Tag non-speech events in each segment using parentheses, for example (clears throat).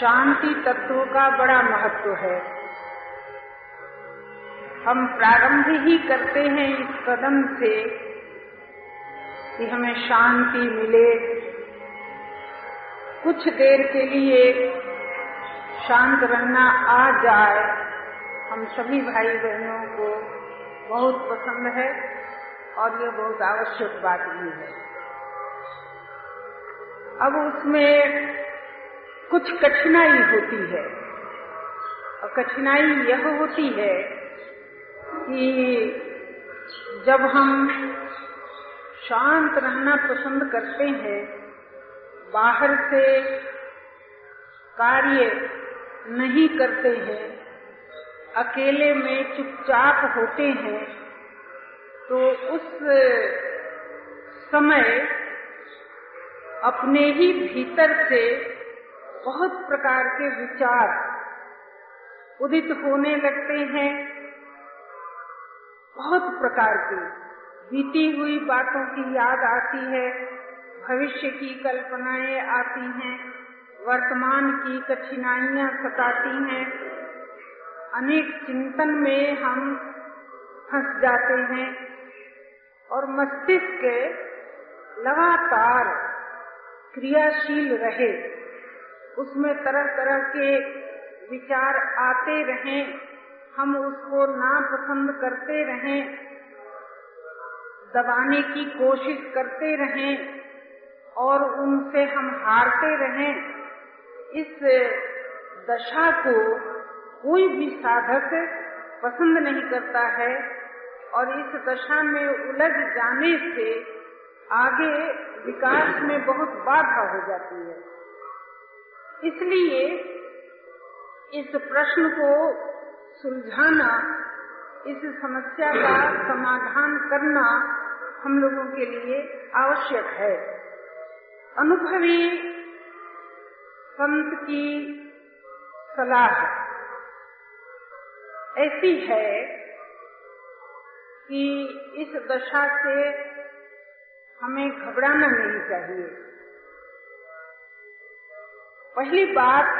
शांति तत्व का बड़ा महत्व है। हम प्रारंभ ही करते हैं इस कदम से कि हमें शांति मिले। कुछ देर के लिए शांत रहना आ जाए। हम सभी भाई बहनों को बहुत पसंद है और ये बहुत आवश्यक बात भी है। अब उसमें कुछ कठिनाई होती है। और कठिनाई यह होती है कि जब हम शांत रहना पसंद करते हैं, बाहर से कार्य नहीं करते हैं, अकेले में चुपचाप होते हैं तो उस समय अपने ही भीतर से बहुत प्रकार के विचार उदित होने लगते हैं। बहुत प्रकार की बीती हुई बातों की याद आती है, भविष्य की कल्पनाएँ आती हैं, वर्तमान की कठिनाइयाँ सताती हैं। अनेक चिंतन में हम फंस जाते हैं और मस्तिष्क लगातार क्रियाशील रहे। उसमें तरह तरह के विचार आते रहें। हम उसको नापसंद करते रहें। दबाने की कोशिश करते रहें और उनसे हम हारते रहें। इस दशा को कोई भी साधक पसंद नहीं करता है और इस दशा में उलझ जाने से आगे विकास में बहुत बाधा हो जाती है। इसलिए इस प्रश्न को सुलझाना, इस समस्या का समाधान करना हम लोगों के लिए आवश्यक है। अनुभवी संत की सलाह ऐसी है कि इस दशा से हमें घबराना नहीं चाहिए। पहली बात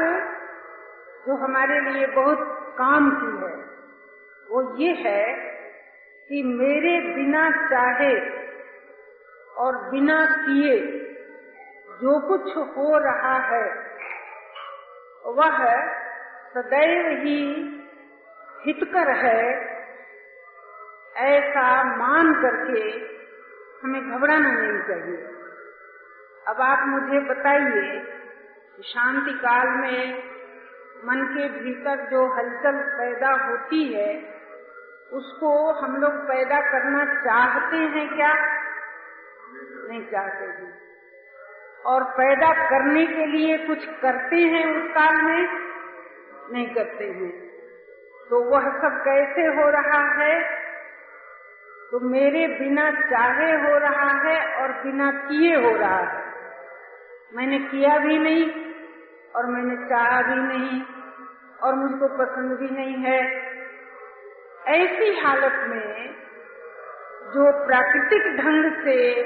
जो हमारे लिए बहुत काम की है, वो ये है कि मेरे बिना चाहे और बिना किए जो कुछ हो रहा है, वह सदैव ही हितकर है, ऐसा मान करके हमें घबराना नहीं चाहिए। अब आप मुझे बताइए शांति काल में मन के भीतर जो हलचल पैदा होती है, उसको हम लोग पैदा करना चाहते हैं क्या? नहीं चाहते हैं और पैदा करने के लिए कुछ करते हैं उस काल में? नहीं करते हैं। तो वह सब कैसे हो रहा है? तो मेरे बिना चाहे हो रहा है और बिना किए हो रहा है। मैंने किया भी नहीं और मैंने चाहा भी नहीं और मुझको पसंद भी नहीं है। ऐसी हालत में जो प्राकृतिक ढंग से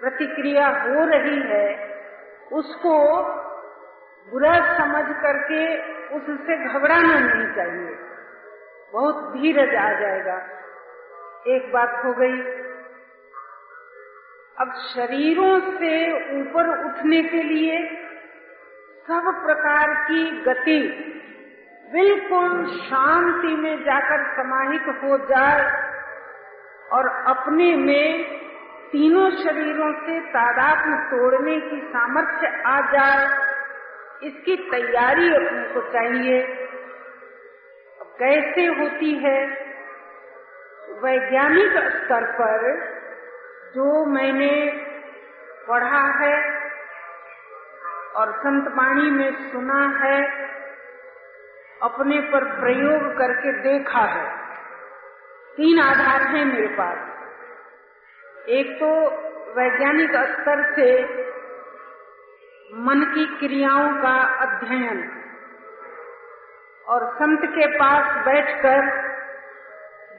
प्रतिक्रिया हो रही है, उसको बुरा समझ करके उससे घबराना नहीं चाहिए। बहुत धीरज आ जाएगा। एक बात हो गई। अब शरीरों से ऊपर उठने के लिए सब प्रकार की गति बिल्कुल शांति में जाकर समाहित हो जाए और अपने में तीनों शरीरों से तादात्म तोड़ने की सामर्थ्य आ जाए, इसकी तैयारी अपने को चाहिए। कैसे होती है? वैज्ञानिक स्तर पर जो मैंने पढ़ा है और संत वाणी में सुना है, अपने पर प्रयोग करके देखा है। तीन आधार हैं मेरे पास। एक तो वैज्ञानिक स्तर से मन की क्रियाओं का अध्ययन और संत के पास बैठकर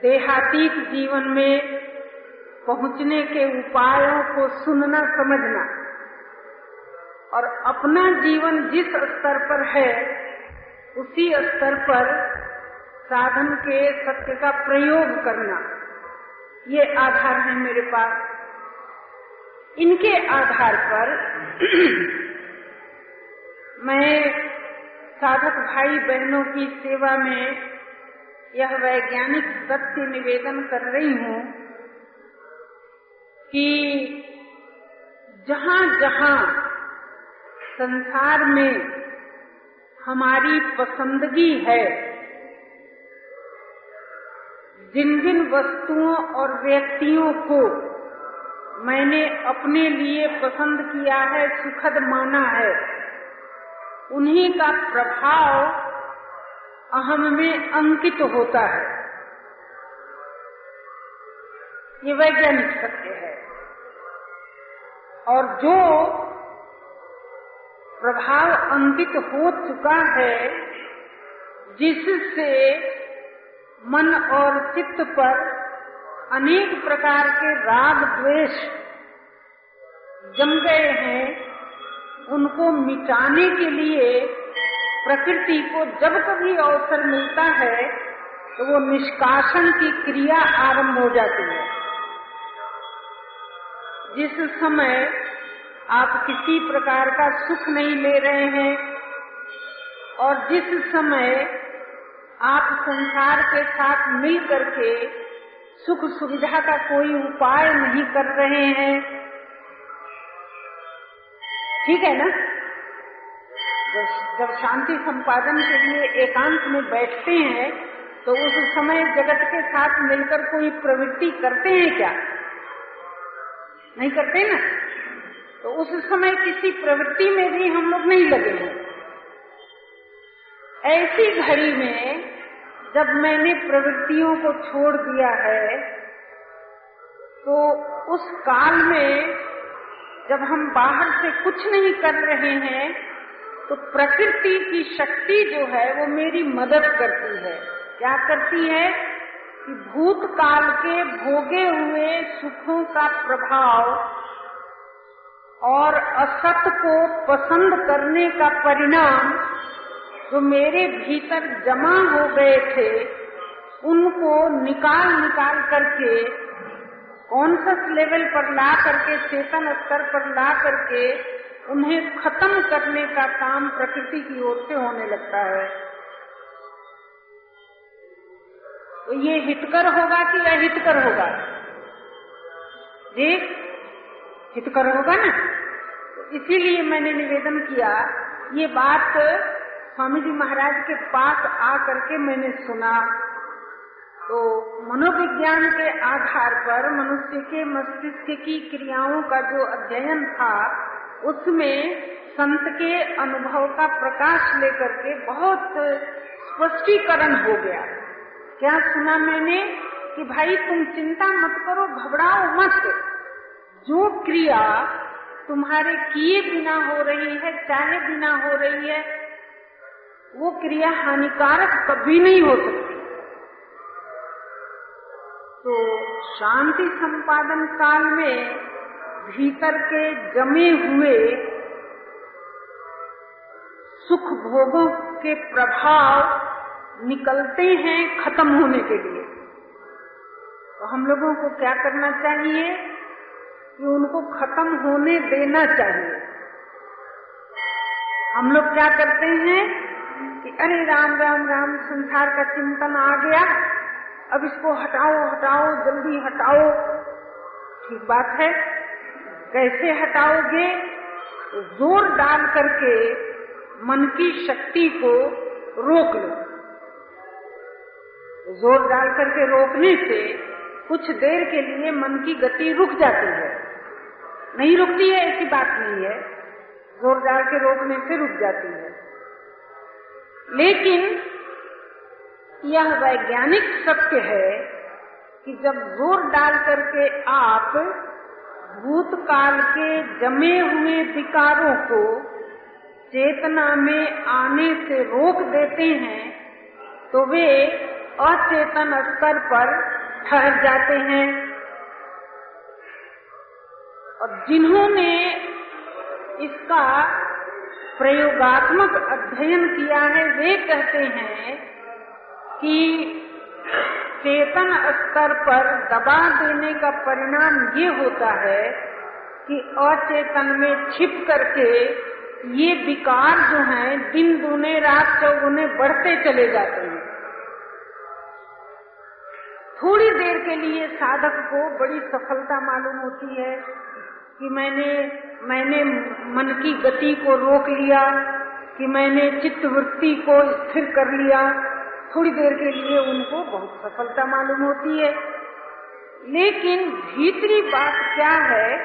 देहातीत जीवन में पहुँचने के उपायों को सुनना, समझना। और अपना जीवन जिस स्तर पर है, उसी स्तर पर साधन के सत्य का प्रयोग करना। ये आधार है मेरे पास। इनके आधार पर (clears throat) मैं साधक भाई बहनों की सेवा में यह वैज्ञानिक सत्य निवेदन कर रही हूँ कि जहाँ जहाँ संसार में हमारी पसंदगी है। जिन जिन वस्तुओं और व्यक्तियों को मैंने अपने लिए पसंद किया है, सुखद माना है, उन्हीं का प्रभाव अहम में अंकित होता है। ये वैज्ञानिक सत्य है। और जो प्रभाव अंकित हो चुका है, जिससे मन और चित्त पर अनेक प्रकार के राग द्वेष जम गए हैं। उनको मिटाने के लिए प्रकृति को जब कभी अवसर मिलता है तो वो निष्कासन की क्रिया आरंभ हो जाती है। जिस समय आप किसी प्रकार का सुख नहीं ले रहे हैं। और जिस समय आप संसार के साथ मिल करके सुख सुविधा का कोई उपाय नहीं कर रहे हैं, ठीक है ना? जब शांति संपादन के लिए एकांत में बैठते हैं तो उस समय जगत के साथ मिलकर कोई प्रवृत्ति करते हैं क्या? नहीं करते ना? तो उस समय किसी प्रवृत्ति में भी हम लोग नहीं लगे हैं। ऐसी घड़ी में जब मैंने प्रवृत्तियों को छोड़ दिया है तो उस काल में जब हम बाहर से कुछ नहीं कर रहे हैं तो प्रकृति की शक्ति जो है, वो मेरी मदद करती है। क्या करती है? कि भूतकाल के भोगे हुए सुखों का प्रभाव और असत को पसंद करने का परिणाम जो मेरे भीतर जमा हो गए थे, उनको निकाल निकाल करके कॉन्शस लेवल पर ला करके, चेतन स्तर पर ला करके, उन्हें खत्म करने का काम प्रकृति की ओर से होने लगता है। तो ये हितकर होगा कि अहितकर होगा? जी हितकर होगा ना? तो इसीलिए मैंने निवेदन किया, ये बात स्वामी जी महाराज के पास आ करके मैंने सुना। तो मनोविज्ञान के आधार पर, मनुष्य के मस्तिष्क की क्रियाओं का जो अध्ययन था, उसमें संत के अनुभव का प्रकाश लेकर के बहुत स्पष्टीकरण हो गया। क्या सुना मैंने कि भाई तुम चिंता मत करो, घबराओ मत। जो क्रिया तुम्हारे किए बिना हो रही है चाहे बिना हो रही है, वो क्रिया हानिकारक कभी नहीं हो सकती। तो शांति संपादन काल में भीतर के जमे हुए सुख भोगों के प्रभाव निकलते हैं खत्म होने के लिए। तो हम लोगों को क्या करना चाहिए? कि उनको खत्म होने देना चाहिए। हम लोग क्या करते हैं कि अरे राम राम राम, संसार का चिंतन आ गया। अब इसको हटाओ हटाओ, जल्दी हटाओ। ठीक बात है। कैसे हटाओगे? तो ज़ोर डाल करके मन की शक्ति को रोक लो। ज़ोर डाल करके रोकने से कुछ देर के लिए मन की गति रुक जाती है। नहीं रुकती है, ऐसी बात नहीं है। ज़ोर डाल के रोकने से रुक जाती है। लेकिन यह वैज्ञानिक सत्य है कि जब ज़ोर डाल करके आप भूतकाल के जमे हुए विकारों को चेतना में आने से रोक देते हैं तो वे अचेतन स्तर पर ठहर जाते हैं। और जिन्होंने इसका प्रयोगात्मक अध्ययन किया है, वे कहते हैं कि चेतन स्तर पर दबा देने का परिणाम ये होता है कि अचेतन में छिप करके ये विकार जो हैं, दिन दूने, रात चौगुने बढ़ते चले जाते हैं। थोड़ी देर के लिए साधक को बड़ी सफलता मालूम होती है। कि मैंने मैंने मन की गति को रोक लिया, कि मैंने चित्त वृत्ति को स्थिर कर लिया। थोड़ी देर के लिए उनको बहुत सफलता मालूम होती है। लेकिन भीतरी बात क्या है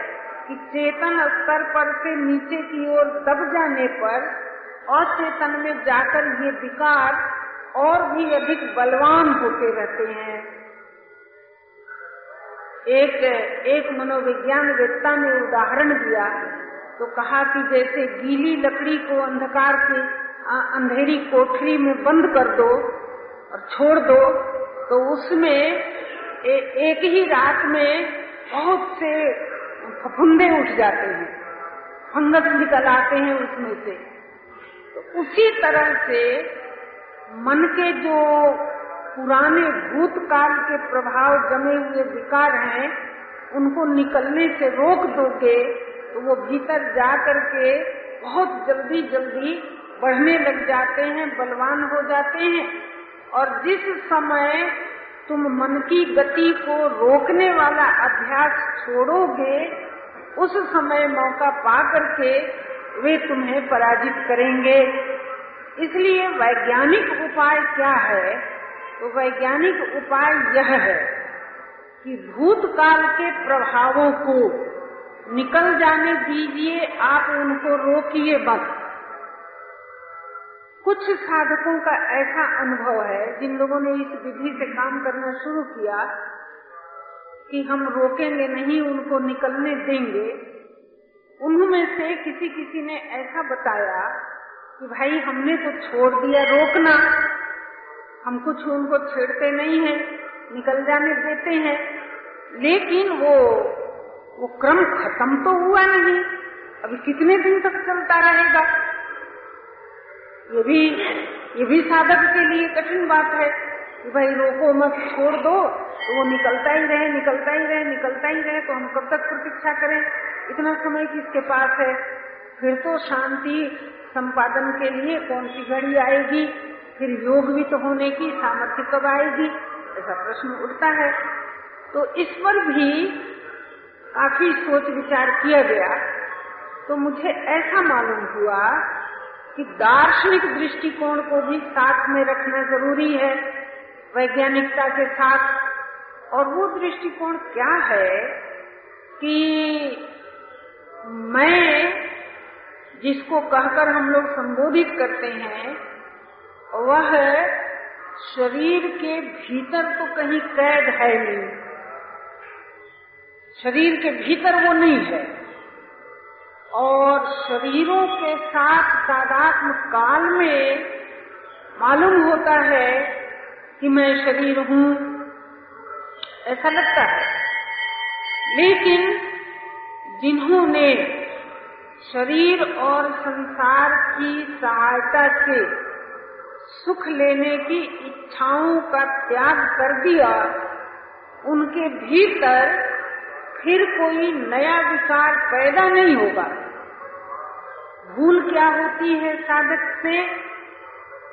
कि चेतन स्तर पर से नीचे की ओर दब जाने पर अचेतन में जाकर ये विकार और भी अधिक बलवान होते रहते हैं। एक एक मनोविज्ञान वेत्ता ने उदाहरण दिया तो कहा कि जैसे गीली लकड़ी को अंधकार से अंधेरी कोठरी में बंद कर दो और छोड़ दो तो उसमें ए, एक ही रात में बहुत से फफुंदे उठ जाते हैं फंगस निकल आते हैं उसमें से। तो उसी तरह से मन के जो पुराने भूतकाल के प्रभाव जमे हुए विकार हैं, उनको निकलने से रोक दोगे तो वो भीतर जा करके बहुत जल्दी जल्दी बढ़ने लग जाते हैं, बलवान हो जाते हैं। और जिस समय तुम मन की गति को रोकने वाला अभ्यास छोड़ोगे, उस समय मौका पा करके वे तुम्हें पराजित करेंगे। इसलिए वैज्ञानिक उपाय क्या है? तो वैज्ञानिक उपाय यह है कि भूतकाल के प्रभावों को निकल जाने दीजिए, आप उनको रोकिए बस। कुछ साधकों का ऐसा अनुभव है, जिन लोगों ने इस विधि से काम करना शुरू किया कि हम रोकेंगे नहीं, उनको निकलने देंगे। उनमें से किसी किसी ने ऐसा बताया कि भाई हमने तो छोड़ दिया रोकना। हम कुछ उनको छेड़ते नहीं है, निकल जाने देते हैं। लेकिन वो वो क्रम खत्म तो हुआ नहीं। अभी कितने दिन तक चलता रहेगा? ये भी ये भी साधक के लिए कठिन बात है कि भाई रोको मत, छोड़ दो। तो वो निकलता ही रहे, निकलता ही रहे, निकलता ही रहे तो हम कब तक प्रतीक्षा करें? इतना समय किसके पास है? फिर तो शांति, संपादन के लिए कौन सी घड़ी आएगी? फिर योग भी तो होने की सामर्थ्य कब आएगी? ऐसा प्रश्न उठता है। तो इस पर भी काफ़ी सोच विचार किया गया। तो मुझे ऐसा मालूम हुआ कि दार्शनिक दृष्टिकोण को भी साथ में रखना ज़रूरी है, वैज्ञानिकता के साथ। और वो दृष्टिकोण क्या है कि मैं जिसको कहकर हम लोग संबोधित करते हैं वह शरीर के भीतर तो कहीं कैद है नहीं। शरीर के भीतर वो नहीं है। और शरीरों के साथ तादात्म काल में मालूम होता है कि मैं शरीर हूँ, ऐसा लगता है। लेकिन जिन्होंने शरीर और संसार की सहायता से सुख लेने की इच्छाओं का त्याग कर दिया, उनके भीतर फिर कोई नया विकार पैदा नहीं होगा। भूल क्या होती है साधक से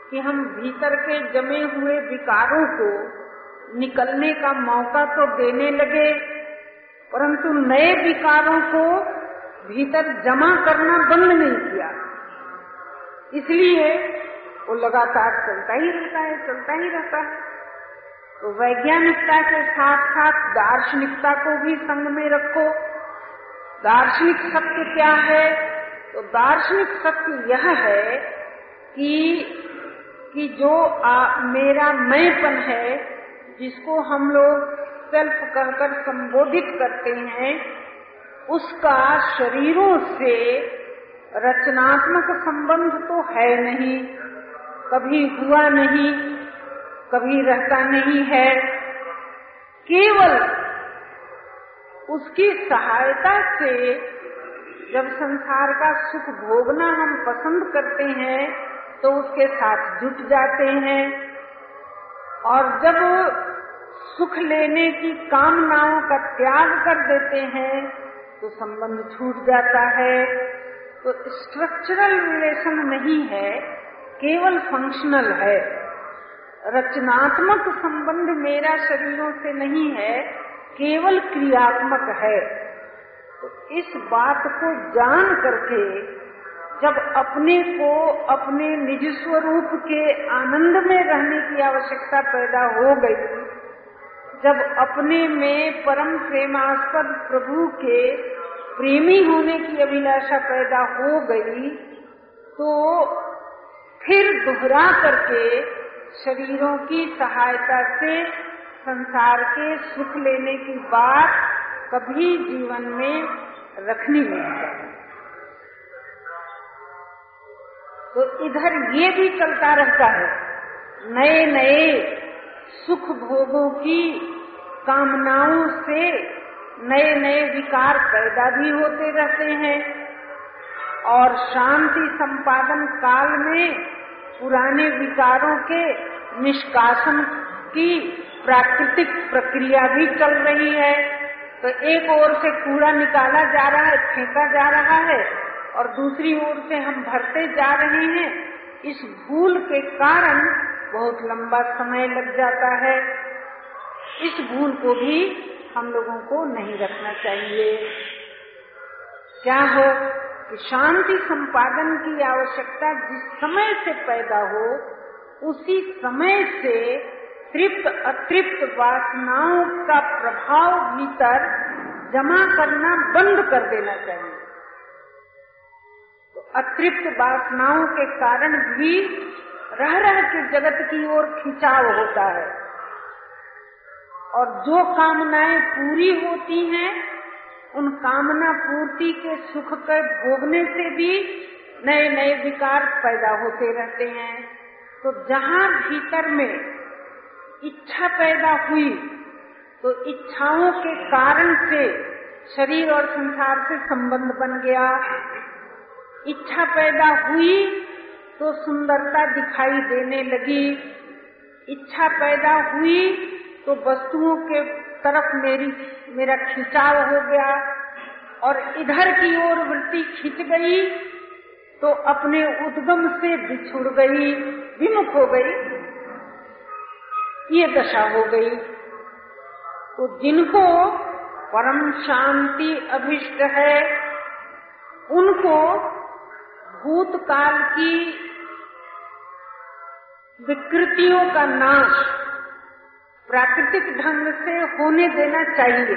कि हम भीतर के जमे हुए विकारों को निकलने का मौका तो देने लगे, परंतु नए विकारों को भीतर जमा करना बंद नहीं किया। इसलिए वो लगातार चलता ही रहता है चलता ही रहता है। तो वैज्ञानिकता के साथ साथ दार्शनिकता को भी संग में रखो। दार्शनिक सत्य क्या है? तो दार्शनिक सत्य यह है कि कि जो आ, मेरा मैंपन है जिसको हम लोग सेल्फ कहकर संबोधित करते हैं उसका शरीरों से रचनात्मक संबंध तो है नहीं। कभी हुआ नहीं, कभी रहता नहीं है। केवल उसकी सहायता से जब संसार का सुख भोगना हम पसंद करते हैं तो उसके साथ जुट जाते हैं। और जब सुख लेने की कामनाओं का त्याग कर देते हैं तो संबंध छूट जाता है। तो स्ट्रक्चरल रिलेशन नहीं है। केवल फंक्शनल है। रचनात्मक संबंध मेरा शरीरों से नहीं है, केवल क्रियात्मक है। तो इस बात को जान करके, जब अपने को अपने निज स्वरूप के आनंद में रहने की आवश्यकता पैदा हो गई, जब अपने में परम प्रेमास्पद प्रभु के प्रेमी होने की अभिलाषा पैदा हो गई तो फिर दोहरा करके शरीरों की सहायता से संसार के सुख लेने की बात कभी जीवन में रखनी नहीं चाहिए। तो इधर ये भी चलता रहता है नए नए सुख भोगों की कामनाओं से नए नए विकार पैदा भी होते रहते हैं। और शांति संपादन काल में पुराने विकारों के निष्कासन की प्राकृतिक प्रक्रिया भी चल रही है। तो एक ओर से कूड़ा निकाला जा रहा है, फेंका जा रहा है, और दूसरी ओर से हम भरते जा रहे हैं। इस भूल के कारण बहुत लंबा समय लग जाता है। इस भूल को भी हम लोगों को नहीं रखना चाहिए। क्या हो? शांति संपादन की आवश्यकता जिस समय से पैदा हो, उसी समय से तृप्त, अतृप्त वासनाओं का प्रभाव भीतर जमा करना बंद कर देना चाहिए। तो अतृप्त वासनाओं के कारण भी रह रह के जगत की ओर खिंचाव होता है। और जो कामनाएँ पूरी होती हैं उन कामना पूर्ति के सुख के भोगने से भी नए नए विकार पैदा होते रहते हैं। तो जहाँ भीतर में इच्छा पैदा हुई तो इच्छाओं के कारण से शरीर और संसार से संबंध बन गया। इच्छा पैदा हुई तो सुंदरता दिखाई देने लगी। इच्छा पैदा हुई तो वस्तुओं के तरफ़ मेरी, मेरा खिंचाव हो गया और इधर की ओर वृत्ति खिंच गई तो अपने उद्गम से बिछुड़ गई, विमुख हो गई। ये दशा हो गई। तो जिनको परम शांति अभिष्ट है, उनको भूतकाल की विकृतियों का नाश प्राकृतिक ढंग से होने देना चाहिए।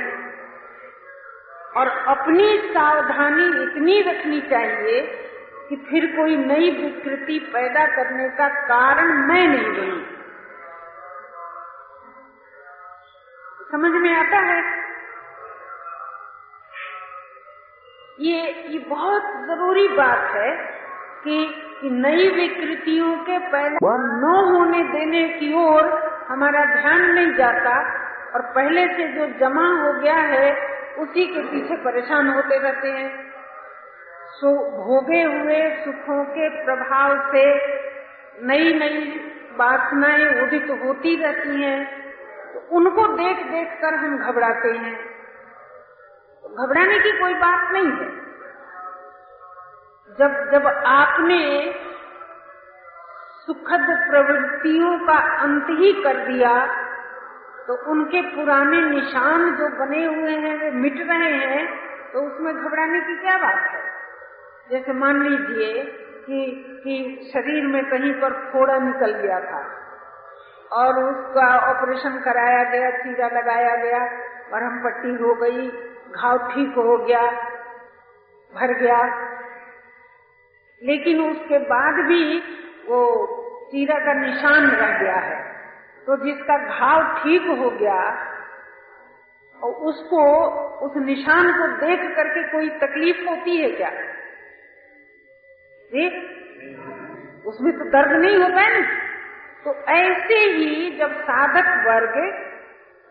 और अपनी सावधानी इतनी रखनी चाहिए कि फिर कोई नई विकृति पैदा करने का कारण मैं नहीं बनी। समझ में आता है? ये ये बहुत ज़रूरी बात है कि, कि नई विकृतियों के पैदा न होने देने की ओर हमारा ध्यान नहीं जाता और पहले से जो जमा हो गया है, उसी के पीछे परेशान होते रहते हैं। सो भोगे हुए सुखों के प्रभाव से नई नई वासनाएँ उदित होती रहती हैं तो उनको देख देख कर हम घबराते हैं। घबराने की कोई बात नहीं है। जब जब आपने सुखद प्रवृत्तियों का अंत ही कर दिया तो उनके पुराने निशान जो बने हुए हैं, वे मिट रहे हैं तो उसमें घबराने की क्या बात है? जैसे मान लीजिए कि कि शरीर में कहीं पर फोड़ा निकल गया था, और उसका ऑपरेशन कराया गया, चीरा लगाया गया, मरहम पट्टी हो गई, घाव ठीक हो गया, भर गया। लेकिन उसके बाद भी वो चीरा का निशान रह गया है। तो जिसका घाव ठीक हो गया, और उसको, उस निशान को देख करके कोई तकलीफ़ होती है क्या? देख उसमें तो दर्द नहीं होता है ना? तो ऐसे ही जब साधक वर्ग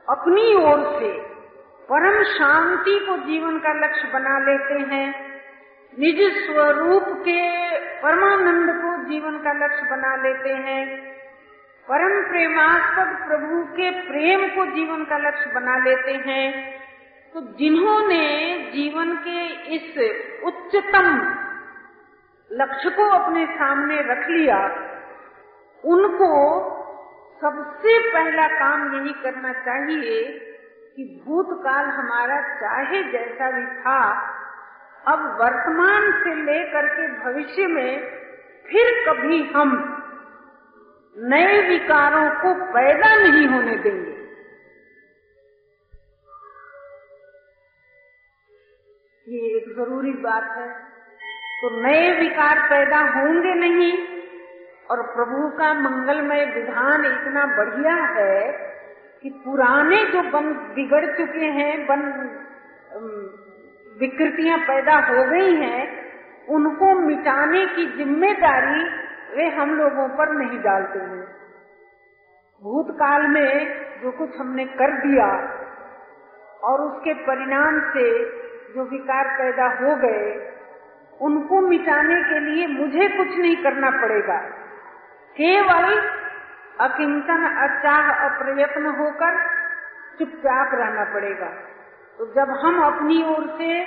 अपनी ओर से परम शांति को जीवन का लक्ष्य बना लेते हैं निज स्वरूप के परमानंद को जीवन का लक्ष्य बना लेते हैं। परम प्रेमास्पद प्रभु के प्रेम को जीवन का लक्ष्य बना लेते हैं। तो जिन्होंने जीवन के इस उच्चतम लक्ष्य को अपने सामने रख लिया, उनको सबसे पहला काम यही करना चाहिए कि भूतकाल हमारा चाहे जैसा भी था अब वर्तमान से लेकर के भविष्य में फिर कभी हम नए विकारों को पैदा नहीं होने देंगे। ये एक ज़रूरी बात है। तो नए विकार पैदा होंगे नहीं और प्रभु का मंगलमय विधान इतना बढ़िया है कि पुराने जो बन बिगड़ चुके हैं, बन विकृतियाँ पैदा हो गई हैं, उनको मिटाने की ज़िम्मेदारी वे हम लोगों पर नहीं डालते हैं। भूतकाल में जो कुछ हमने कर दिया और उसके परिणाम से जो विकार पैदा हो गए, उनको मिटाने के लिए मुझे कुछ नहीं करना पड़ेगा। केवल अकिंचन अचाह अप्रयत्न होकर चुपचाप रहना पड़ेगा। तो जब हम अपनी ओर से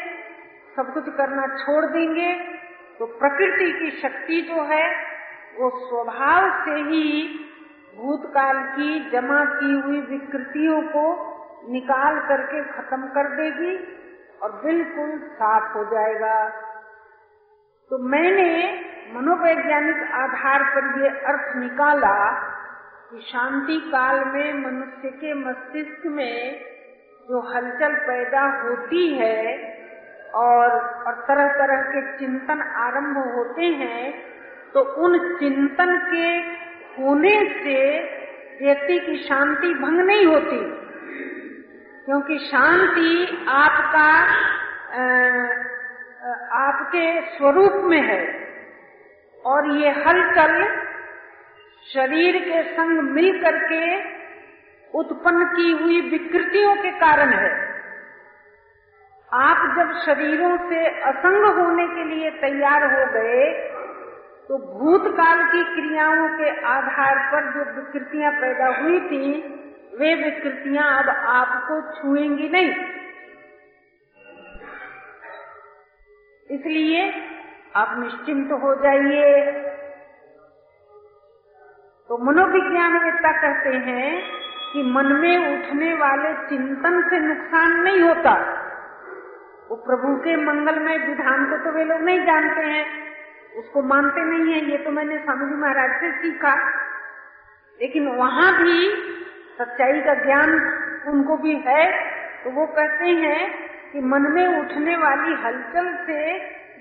सब कुछ करना छोड़ देंगे तो प्रकृति की शक्ति जो है, वो स्वभाव से ही भूतकाल की जमा की हुई विकृतियों को निकाल करके खत्म कर देगी और बिल्कुल साफ़ हो जाएगा। तो मैंने मनोवैज्ञानिक आधार पर ये अर्थ निकाला कि शांति काल में मनुष्य के मस्तिष्क में जो हलचल पैदा होती है और, तरह तरह के चिंतन आरंभ होते हैं तो उन चिंतन के होने से व्यक्ति की शांति भंग नहीं होती। क्योंकि शांति आपका आपके स्वरूप में है। और ये हलचल शरीर के संग मिल करके उत्पन्न की हुई विकृतियों के कारण है। आप जब शरीरों से असंग होने के लिए तैयार हो गए तो भूतकाल की क्रियाओं के आधार पर जो विकृतियाँ पैदा हुई थी, वे विकृतियाँ अब आपको छुएँगी नहीं। इसलिए आप निश्चिंत हो जाइए। तो मनोविज्ञानवेत्ता कहते हैं कि मन में उठने वाले चिंतन से नुकसान नहीं होता। वो प्रभु के मंगलमय विधान को तो वे लोग नहीं जानते हैं। उसको मानते नहीं है। ये तो मैंने स्वामी जी महाराज से सीखा। लेकिन वहाँ भी सच्चाई का ज्ञान उनको भी है। तो वो कहते हैं कि मन में उठने वाली हलचल से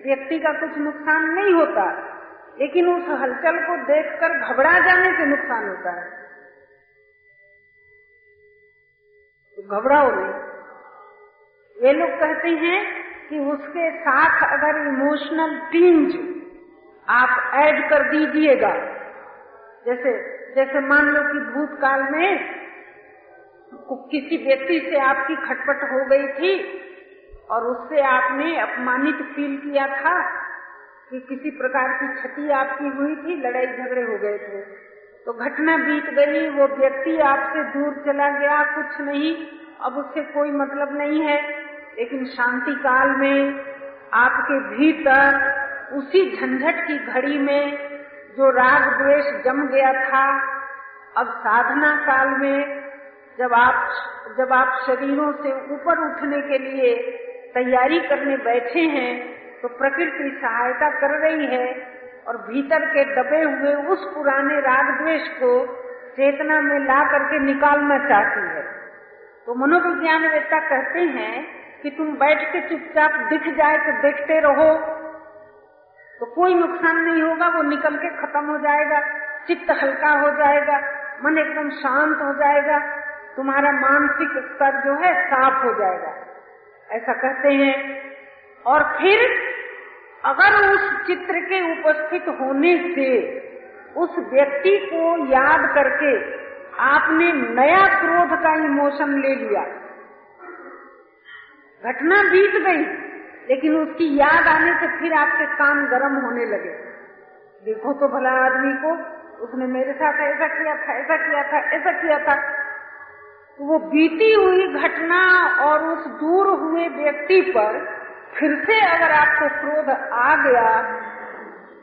व्यक्ति का कुछ नुकसान नहीं होता। लेकिन उस हलचल को देखकर घबरा जाने से नुकसान होता है। तो घबराओ नहीं। ये लोग कहते हैं कि उसके साथ अगर इमोशनल टिंज आप ऐड कर दीजिएगा, जैसे जैसे मान लो कि भूतकाल में किसी व्यक्ति से आपकी खटपट हो गई थी और उससे आपने अपमानित फील किया था कि किसी प्रकार की क्षति आपकी हुई थी, लड़ाई झगड़े हो गए थे। तो घटना बीत गई, वो व्यक्ति आपसे दूर चला गया, कुछ नहीं, अब उससे कोई मतलब नहीं है। लेकिन शांति काल में आपके भीतर उसी झंझट की घड़ी में जो राग द्वेष जम गया था, अब साधना काल में जब आप जब आप शरीरों से ऊपर उठने के लिए तैयारी करने बैठे हैं तो प्रकृति सहायता कर रही है। और भीतर के दबे हुए उस पुराने राग द्वेष को चेतना में ला करके निकालना चाहती है। तो मनोविज्ञानवेत्ता कहते हैं कि तुम बैठ के चुपचाप दिख जाए तो देखते रहो। तो कोई नुकसान नहीं होगा, वो निकल के खत्म हो जाएगा, चित्त हल्का हो जाएगा, मन एकदम शांत हो जाएगा, तुम्हारा मानसिक स्तर जो है साफ़ हो जाएगा। ऐसा कहते हैं। और फिर अगर उस चित्र के उपस्थित होने से उस व्यक्ति को याद करके आपने नया क्रोध का इमोशन ले लिया, घटना बीत गई, लेकिन उसकी याद आने से फिर आपके काम गर्म होने लगे। देखो तो भला आदमी को, उसने मेरे साथ ऐसा किया था, ऐसा किया था, ऐसा किया था। तो वो बीती हुई घटना और उस दूर हुए व्यक्ति पर फिर से अगर आपको क्रोध आ गया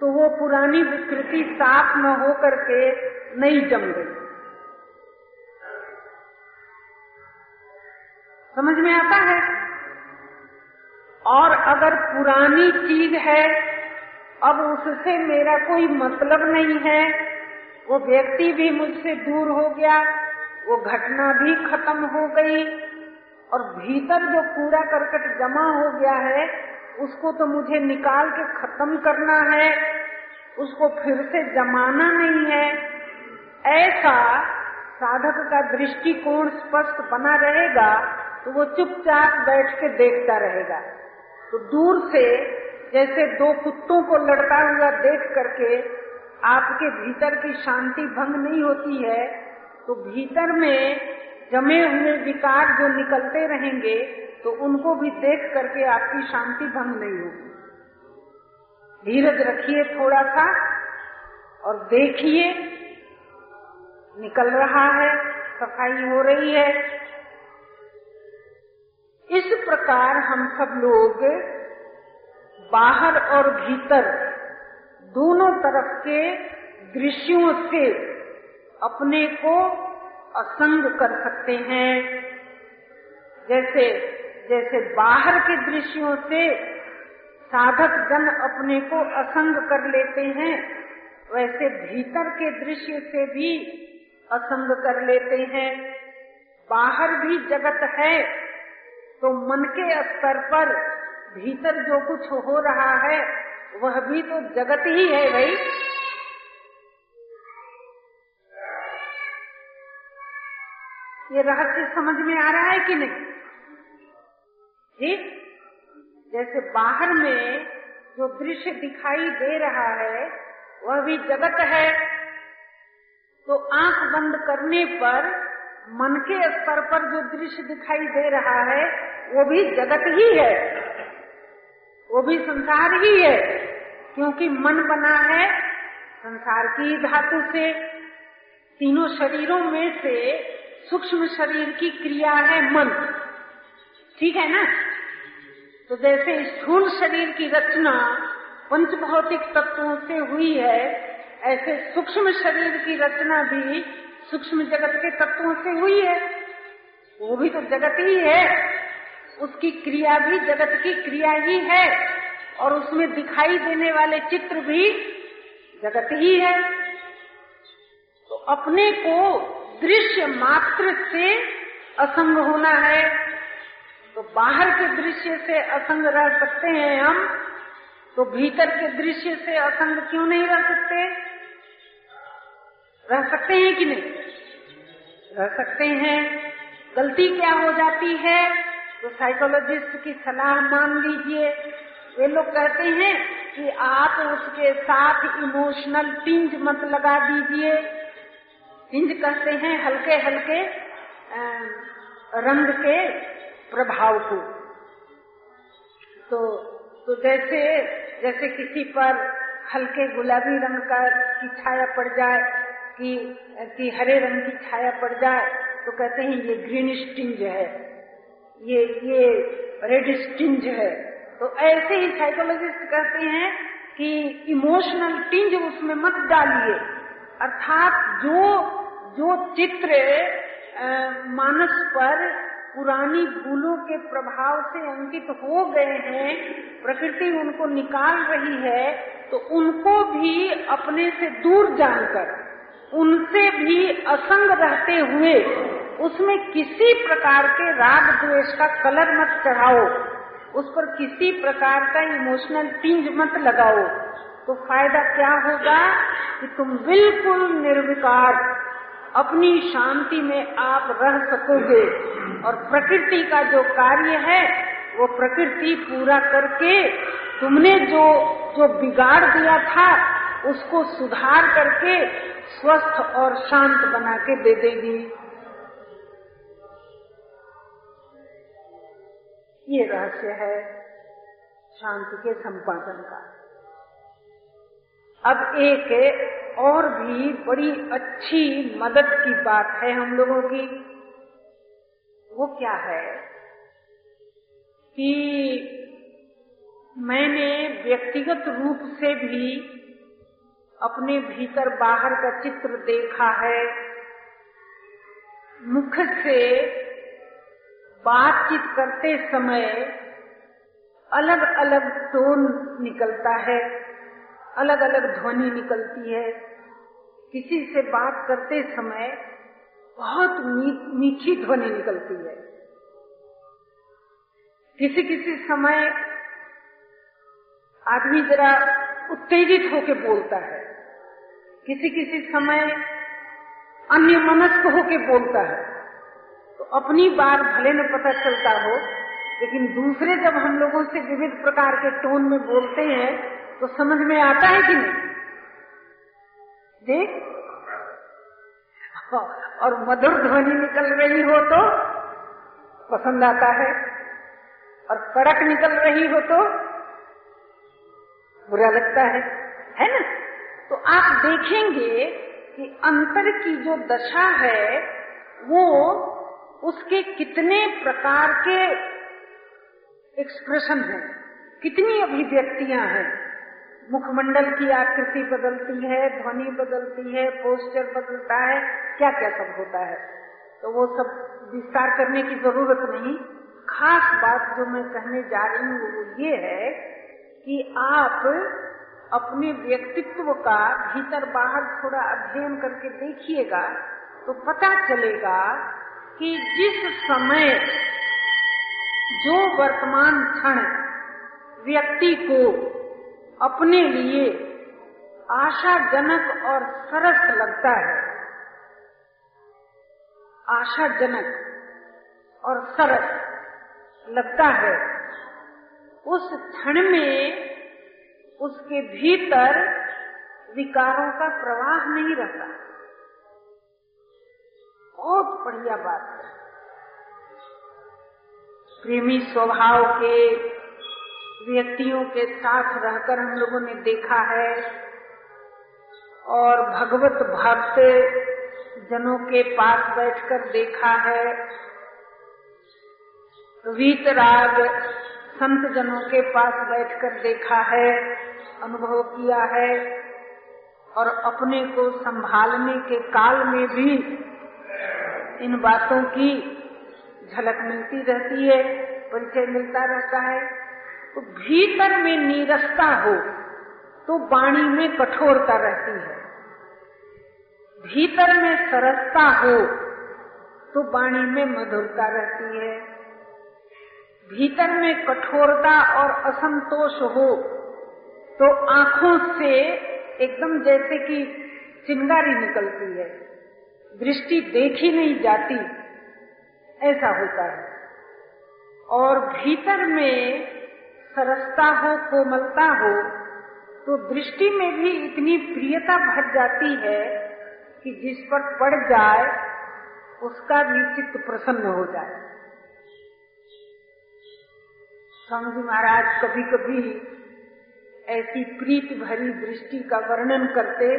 तो वो पुरानी विकृति साफ़ न हो करके नहीं जम गई। समझ में आता है? और अगर पुरानी चीज़ है, अब उससे मेरा कोई मतलब नहीं है, वो व्यक्ति भी मुझसे दूर हो गया, वो घटना भी खत्म हो गई और भीतर जो कूड़ा करकट जमा हो गया है, उसको तो मुझे निकाल के खत्म करना है, उसको फिर से जमाना नहीं है। ऐसा साधक का दृष्टिकोण स्पष्ट बना रहेगा तो वो चुपचाप बैठ के देखता रहेगा। तो दूर से जैसे दो कुत्तों को लड़ता हुआ देख करके आपके भीतर की शांति भंग नहीं होती है तो भीतर में जमे हुए विकार जो निकलते रहेंगे तो उनको भी देख करके आपकी शांति भंग नहीं होगी। धीरज रखिए थोड़ा सा और देखिए, निकल रहा है, सफ़ाई हो रही है। इस प्रकार हम सब लोग बाहर और भीतर दोनों तरफ़ के दृश्यों से अपने को असंग कर सकते हैं। जैसे जैसे बाहर के दृश्यों से साधक जन अपने को असंग कर लेते हैं, वैसे भीतर के दृश्य से भी असंग कर लेते हैं। बाहर भी जगत है तो मन के स्तर पर भीतर जो कुछ हो रहा है, वह भी तो जगत ही है भाई। ये रहस्य समझ में आ रहा है कि नहीं? ठीक जैसे बाहर में जो दृश्य दिखाई दे रहा है, वह भी जगत है। तो आँख बंद करने पर, मन के स्तर पर जो दृश्य दिखाई दे रहा है, वो भी जगत ही है। वो भी संसार ही है। क्योंकि मन बना है संसार की धातु से। तीनों शरीरों में से सूक्ष्म शरीर की क्रिया है मन। ठीक है ना? तो जैसे स्थूल शरीर की रचना पंच भौतिक तत्वों से हुई है, ऐसे सूक्ष्म शरीर की रचना भी सूक्ष्म जगत के तत्वों से हुई है। वो भी तो जगत ही है। उसकी क्रिया भी जगत की क्रिया ही है और उसमें दिखाई देने वाले चित्र भी जगत ही है। तो अपने को दृश्य मात्र से असंग होना है। तो बाहर के दृश्य से असंग रह सकते हैं हम तो भीतर के दृश्य से असंग क्यों नहीं रह सकते? रह सकते हैं कि नहीं? रह सकते हैं। गलती क्या हो जाती है? तो साइकोलॉजिस्ट की सलाह मान लीजिए। वे लोग कहते हैं कि आप उसके साथ इमोशनल टिंज मत लगा दीजिए। इंज कहते हैं हल्के हल्के रंग के प्रभाव को। तो तो जैसे जैसे किसी पर हल्के गुलाबी रंग का की छाया पड़ जाए, कि कि हरे रंग की छाया पड़ जाए तो कहते हैं ये ग्रीन स्टिंज है। ये ये रेड स्टिंज है। तो ऐसे ही साइकोलॉजिस्ट कहते हैं कि इमोशनल टिंज उसमें मत डालिए। अर्थात जो जो चित्र मानस पर पुरानी भूलों के प्रभाव से अंकित हो गए हैं, प्रकृति उनको निकाल रही है तो उनको भी अपने से दूर जानकर, उनसे भी असंग रहते हुए, उसमें किसी प्रकार के राग द्वेष का कलर मत चढ़ाओ, उस पर किसी प्रकार का इमोशनल टिंज मत लगाओ तो फ़ायदा क्या होगा कि तुम बिल्कुल निर्विकार अपनी शांति में आप रह सकोगे। और प्रकृति का जो कार्य है, वो प्रकृति पूरा करके तुमने जो जो बिगाड़ दिया था, उसको सुधार करके स्वस्थ और शांत बना के दे देगी। ये रहस्य है शांति के संपादन का। अब एक और भी बड़ी अच्छी मदद की बात है हम लोगों की। वो क्या है? कि मैंने व्यक्तिगत रूप से भी अपने भीतर बाहर का चित्र देखा है। मुख से बातचीत करते समय अलग अलग टोन निकलता है। अलग अलग ध्वनि निकलती है। किसी से बात करते समय बहुत मीठी ध्वनि निकलती है। किसी किसी समय आदमी जरा उत्तेजित होके बोलता है। किसी किसी समय अन्य मनस्क होके बोलता है। तो अपनी बात भले न पता चलता हो, लेकिन दूसरे जब हम लोगों से विविध प्रकार के टोन में बोलते हैं तो समझ में आता है कि नहीं? देख। और मधुर ध्वनि निकल रही हो तो पसंद आता है। और कड़क निकल रही हो तो बुरा लगता है। है ना? तो आप देखेंगे कि अंतर की जो दशा है, वो उसके कितने प्रकार के एक्सप्रेशन हैं। कितनी अभिव्यक्तियाँ हैं। मुखमंडल की आकृति बदलती है, ध्वनि बदलती है पोस्टर बदलता है क्या क्या सब होता है? तो वो सब विस्तार करने की ज़रूरत नहीं। खास बात जो मैं कहने जा रही हूँ, वो ये है कि आप अपने व्यक्तित्व का भीतर बाहर थोड़ा अध्ययन करके देखिएगा तो पता चलेगा कि जिस समय जो वर्तमान क्षण व्यक्ति को अपने लिए आशाजनक और सरस लगता है। आशाजनक और सरस लगता है। उस क्षण में उसके भीतर विकारों का प्रवाह नहीं रहता। बहुत बढ़िया बात है। प्रेमी स्वभाव के व्यक्तियों के साथ रहकर हम लोगों ने देखा है और भगवत भक्त जनों के पास बैठकर देखा है। वीतराग संत जनों के पास बैठकर देखा है, अनुभव किया है और अपने को संभालने के काल में भी इन बातों की झलक मिलती रहती है, परिचय मिलता रहता है। तो भीतर में नीरसता हो तो वाणी में कठोरता रहती है। भीतर में सरसता हो तो वाणी में मधुरता रहती है। भीतर में कठोरता और असंतोष हो तो आँखों से एकदम जैसे कि चिंगारी निकलती है। दृष्टि देखी नहीं जाती, ऐसा होता है। और भीतर में सरसता हो, कोमलता हो तो दृष्टि में भी इतनी प्रियता भर जाती है कि जिस पर पड़ जाए, उसका भी चित्त प्रसन्न हो जाए। स्वामी जी महाराज कभी कभी ऐसी प्रीत भरी दृष्टि का वर्णन करते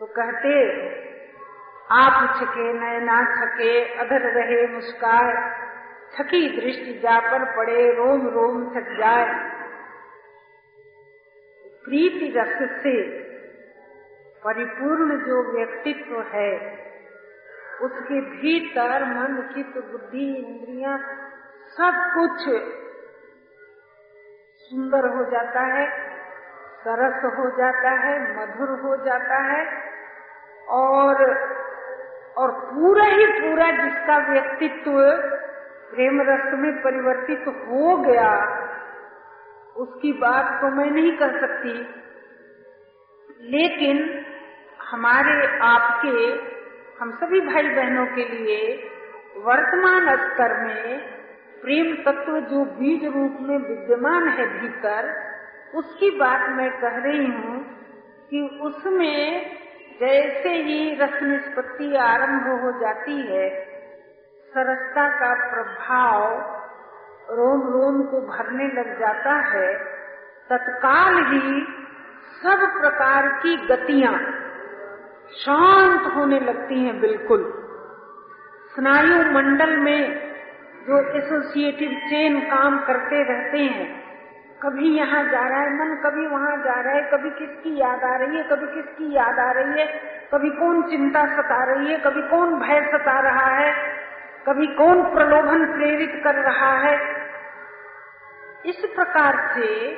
तो कहते, आप छके, नयना छके, अधर रहे मुस्काय छकी दृष्टि जा पर पड़े, रोम रोम थक जाए। प्रीति रस से परिपूर्ण जो व्यक्तित्व है, उसके भीतर मन, चित्त, बुद्धि, इंद्रिया सब कुछ सुंदर हो जाता है, सरस हो जाता है, मधुर हो जाता है, और और पूरा ही पूरा जिसका व्यक्तित्व प्रेम रस में परिवर्तित हो गया, उसकी बात तो मैं नहीं कर सकती। लेकिन हमारे आपके, हम सभी भाई बहनों के लिए वर्तमान स्तर में प्रेम तत्व जो बीज रूप में विद्यमान है भीतर, उसकी बात मैं कह रही हूँ कि उसमें जैसे ही रस निष्पत्ति आरंभ हो जाती है सरसता का प्रभाव रोम रोम को भरने लग जाता है, तत्काल ही सब प्रकार की गतियाँ शांत होने लगती हैं बिल्कुल। स्नायु मंडल में जो एसोसिएटिव चेन काम करते रहते हैं, कभी यहाँ जा रहा है, मन कभी वहाँ जा रहा है, कभी किसकी याद आ रही है, कभी किसकी याद आ रही है, कभी कौन चिंता सता रही है, कभी कौन भय सता रहा है कभी कौन प्रलोभन प्रेरित कर रहा है? इस प्रकार से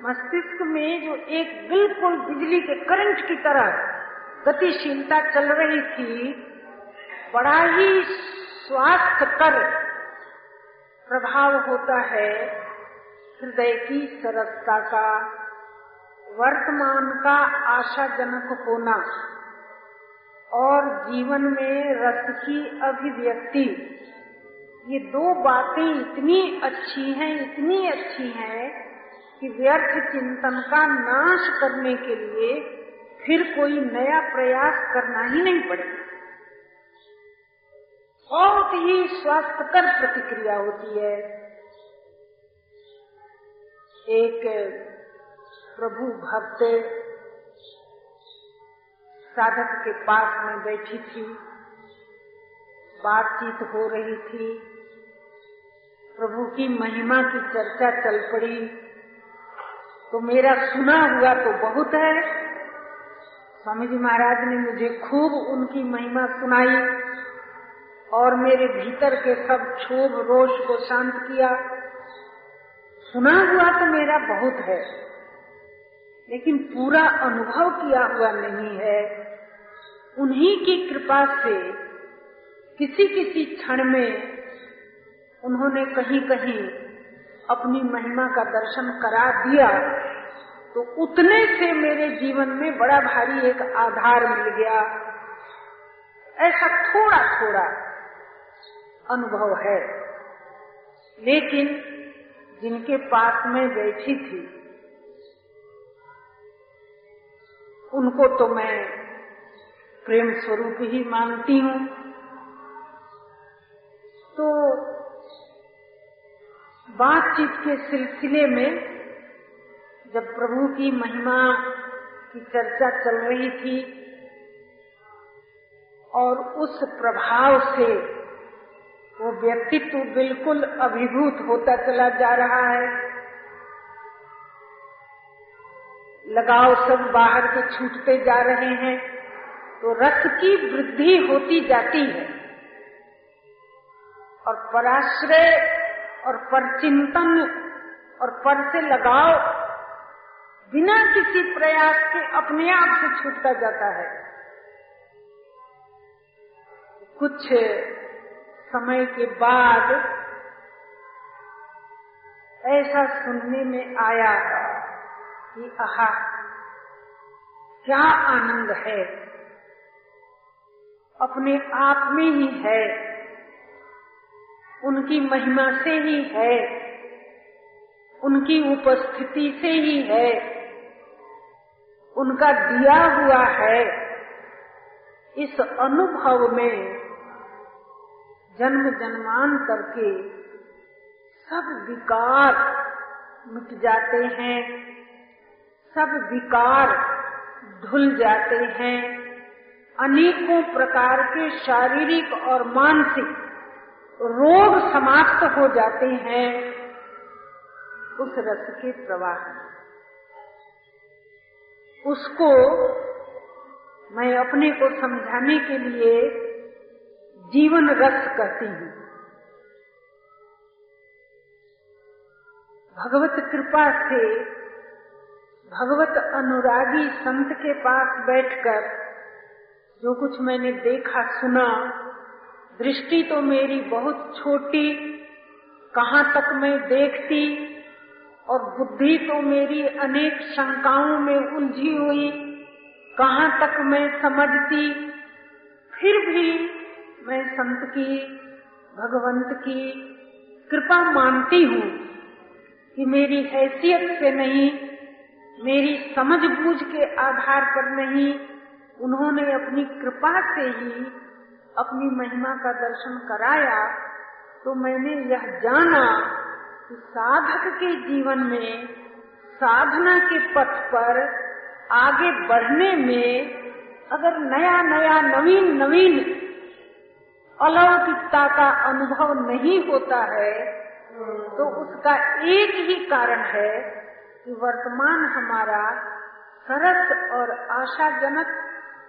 मस्तिष्क में जो एक बिल्कुल बिजली के करंट की तरह गतिशीलता चल रही थी, बड़ा ही स्वास्थ्य कर प्रभाव होता है हृदय की सरसता का, वर्तमान का आशाजनक होना। और जीवन में रस की अभिव्यक्ति। ये दो बातें इतनी अच्छी हैं, इतनी अच्छी हैं कि व्यर्थ चिंतन का नाश करने के लिए फिर कोई नया प्रयास करना ही नहीं पड़ेगा। बहुत ही स्वास्थ्यकर प्रतिक्रिया होती है। एक प्रभु भक्त साधक के पास में बैठी थी। बातचीत हो रही थी। प्रभु की महिमा की चर्चा चल पड़ी। तो मेरा सुना हुआ तो बहुत है। स्वामी जी महाराज ने मुझे खूब उनकी महिमा सुनाई और मेरे भीतर के सब क्षोभ रोष को शांत किया। सुना हुआ तो मेरा बहुत है, लेकिन पूरा अनुभव किया हुआ नहीं है। उन्हीं की कृपा से किसी किसी क्षण में उन्होंने कहीं कहीं अपनी महिमा का दर्शन करा दिया तो उतने से मेरे जीवन में बड़ा भारी एक आधार मिल गया। ऐसा थोड़ा थोड़ा अनुभव है, लेकिन जिनके पास में बैठी थी, उनको तो मैं प्रेम स्वरूप ही मानती हूँ। तो बातचीत के सिलसिले में जब प्रभु की महिमा की चर्चा चल रही थी और उस प्रभाव से वो व्यक्तित्व बिल्कुल अभिभूत होता चला जा रहा है, लगाव सब बाहर के छूटते जा रहे हैं। तो रस की वृद्धि होती जाती है। और पराश्रय और परचिंतन और पर से लगाव बिना किसी प्रयास के अपने आप से छूटता जाता है। कुछ समय के बाद ऐसा सुनने में आया कि आहा, क्या आनंद है। अपने आप में ही है। उनकी महिमा से ही है। उनकी उपस्थिति से ही है। उनका दिया हुआ है। इस अनुभव में जन्म जन्मांतर के सब विकार मिट जाते हैं। सब विकार धुल जाते हैं। अनेकों प्रकार के शारीरिक और मानसिक रोग समाप्त हो जाते हैं उस रस के प्रवाह उसको मैं अपने को समझाने के लिए जीवन रस कहती हूँ। भगवत कृपा से भगवत अनुरागी संत के पास बैठकर जो कुछ मैंने देखा, सुना, दृष्टि तो मेरी बहुत छोटी, कहाँ तक मैं देखती, और बुद्धि तो मेरी अनेक शंकाओं में उलझी हुई, कहाँ तक मैं समझती, फिर भी मैं संत की, भगवंत की कृपा मानती हूँ कि मेरी हैसियत से नहीं, मेरी समझ बूझ के आधार पर नहीं उन्होंने अपनी कृपा से ही अपनी महिमा का दर्शन कराया तो मैंने यह जाना कि साधक के जीवन में, साधना के पथ पर आगे बढ़ने में अगर नया नया, नवीन नवीन अलौकिकता का अनुभव नहीं होता है तो उसका एक ही कारण है कि वर्तमान हमारा सरस और आशाजनक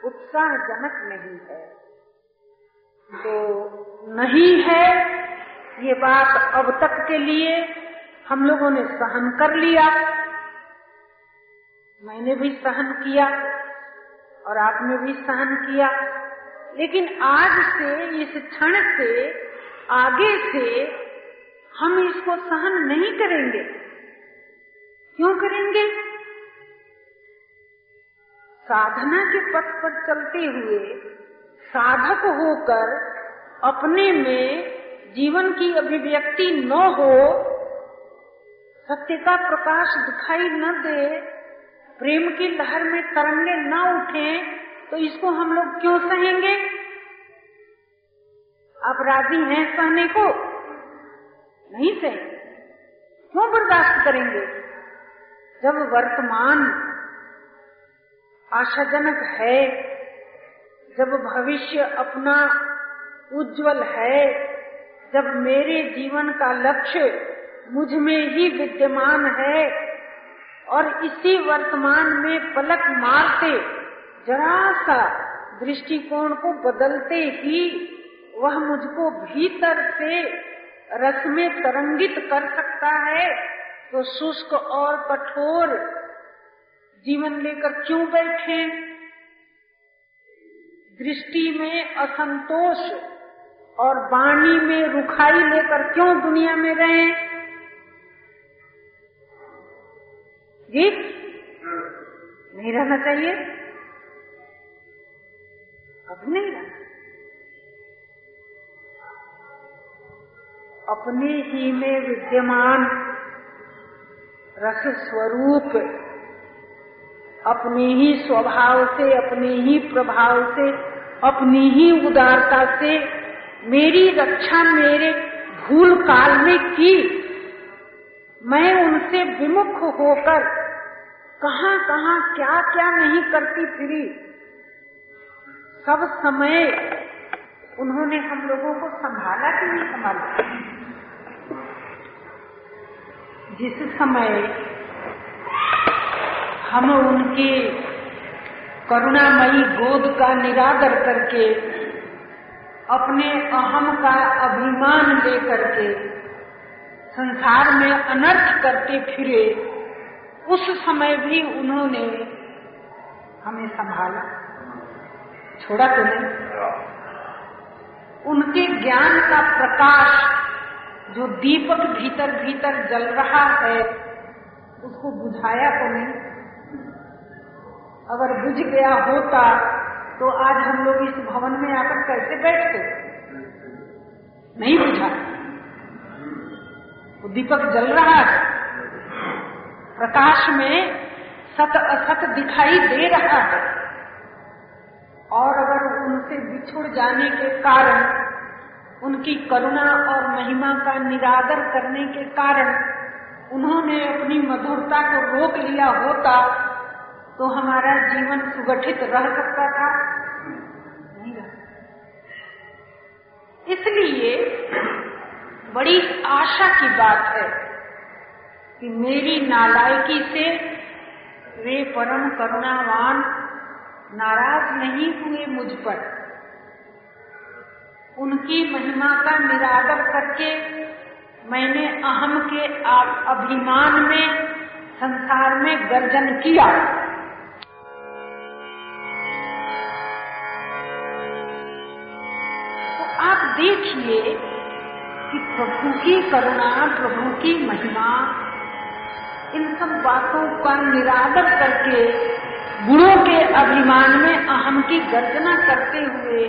उत्साहजनक नहीं है। तो नहीं है, ये बात अब तक के लिए हम लोगों ने सहन कर लिया। मैंने भी सहन किया और आपने भी सहन किया। लेकिन आज से, इस क्षण से, आगे से हम इसको सहन नहीं करेंगे। क्यों करेंगे? साधना के पथ पर चलते हुए साधक होकर अपने में जीवन की अभिव्यक्ति न हो, सत्य का प्रकाश दिखाई न दे, प्रेम की लहर में तरंगे न उठे तो इसको हम लोग क्यों सहेंगे? आप राज़ी हैं सहने को? नहीं सहेंगे। क्यों बर्दाश्त करेंगे? जब वर्तमान आशाजनक है जब भविष्य अपना उज्जवल है, जब मेरे जीवन का लक्ष्य मुझमें ही विद्यमान है और इसी वर्तमान में पलक मारते जरा सा दृष्टिकोण को बदलते ही वह मुझको भीतर से रस में तरंगित कर सकता है तो शुष्क और कठोर जीवन लेकर क्यों बैठे? दृष्टि में असंतोष और वाणी में रुखाई लेकर क्यों दुनिया में रहे? जी नहीं रहना चाहिए। अब नहीं रहना। अपने ही में विद्यमान रस स्वरूप अपने ही स्वभाव से, अपने ही प्रभाव से, अपनी ही उदारता से मेरी रक्षा मेरे भूल काल में की। मैं उनसे विमुख होकर कहाँ कहाँ क्या क्या नहीं करती फिरी। सब समय उन्होंने हम लोगों को संभाला कि नहीं संभाला? जिस समय हम उनके करुणामयी गोद का निरादर करके, अपने अहम का अभिमान लेकर के, संसार में अनर्थ करते फिरे, उस समय भी उन्होंने हमें संभाला। छोड़ा तो नहीं। उनके ज्ञान का प्रकाश जो दीपक भीतर भीतर जल रहा है, उसको बुझाया तो नहीं। अगर बुझ गया होता तो आज हम लोग इस भवन में आकर कैसे बैठते? नहीं बुझा। वो दीपक जल रहा है। प्रकाश में सत असत दिखाई दे रहा है। और अगर उनसे बिछुड़ जाने के कारण, उनकी करुणा और महिमा का निरादर करने के कारण उन्होंने अपनी मधुरता को रोक लिया होता तो हमारा जीवन सुगठित रह सकता था। नहीं रह। इसलिए बड़ी आशा की बात है कि मेरी नालायकी से वे परम करुणावान नाराज़ नहीं हुए मुझ पर। उनकी महिमा का निरादर करके मैंने अहम के अभिमान में संसार में गर्जन किया। देखिए कि प्रभु की करुणा, प्रभु की महिमा, इन सब बातों का निरादर करके, गुणों के अभिमान में अहम की गर्जना करते हुए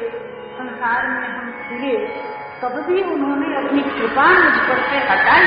संसार में हम फिरे तब भी उन्होंने अपनी कृपा मुझ पर से हटाई।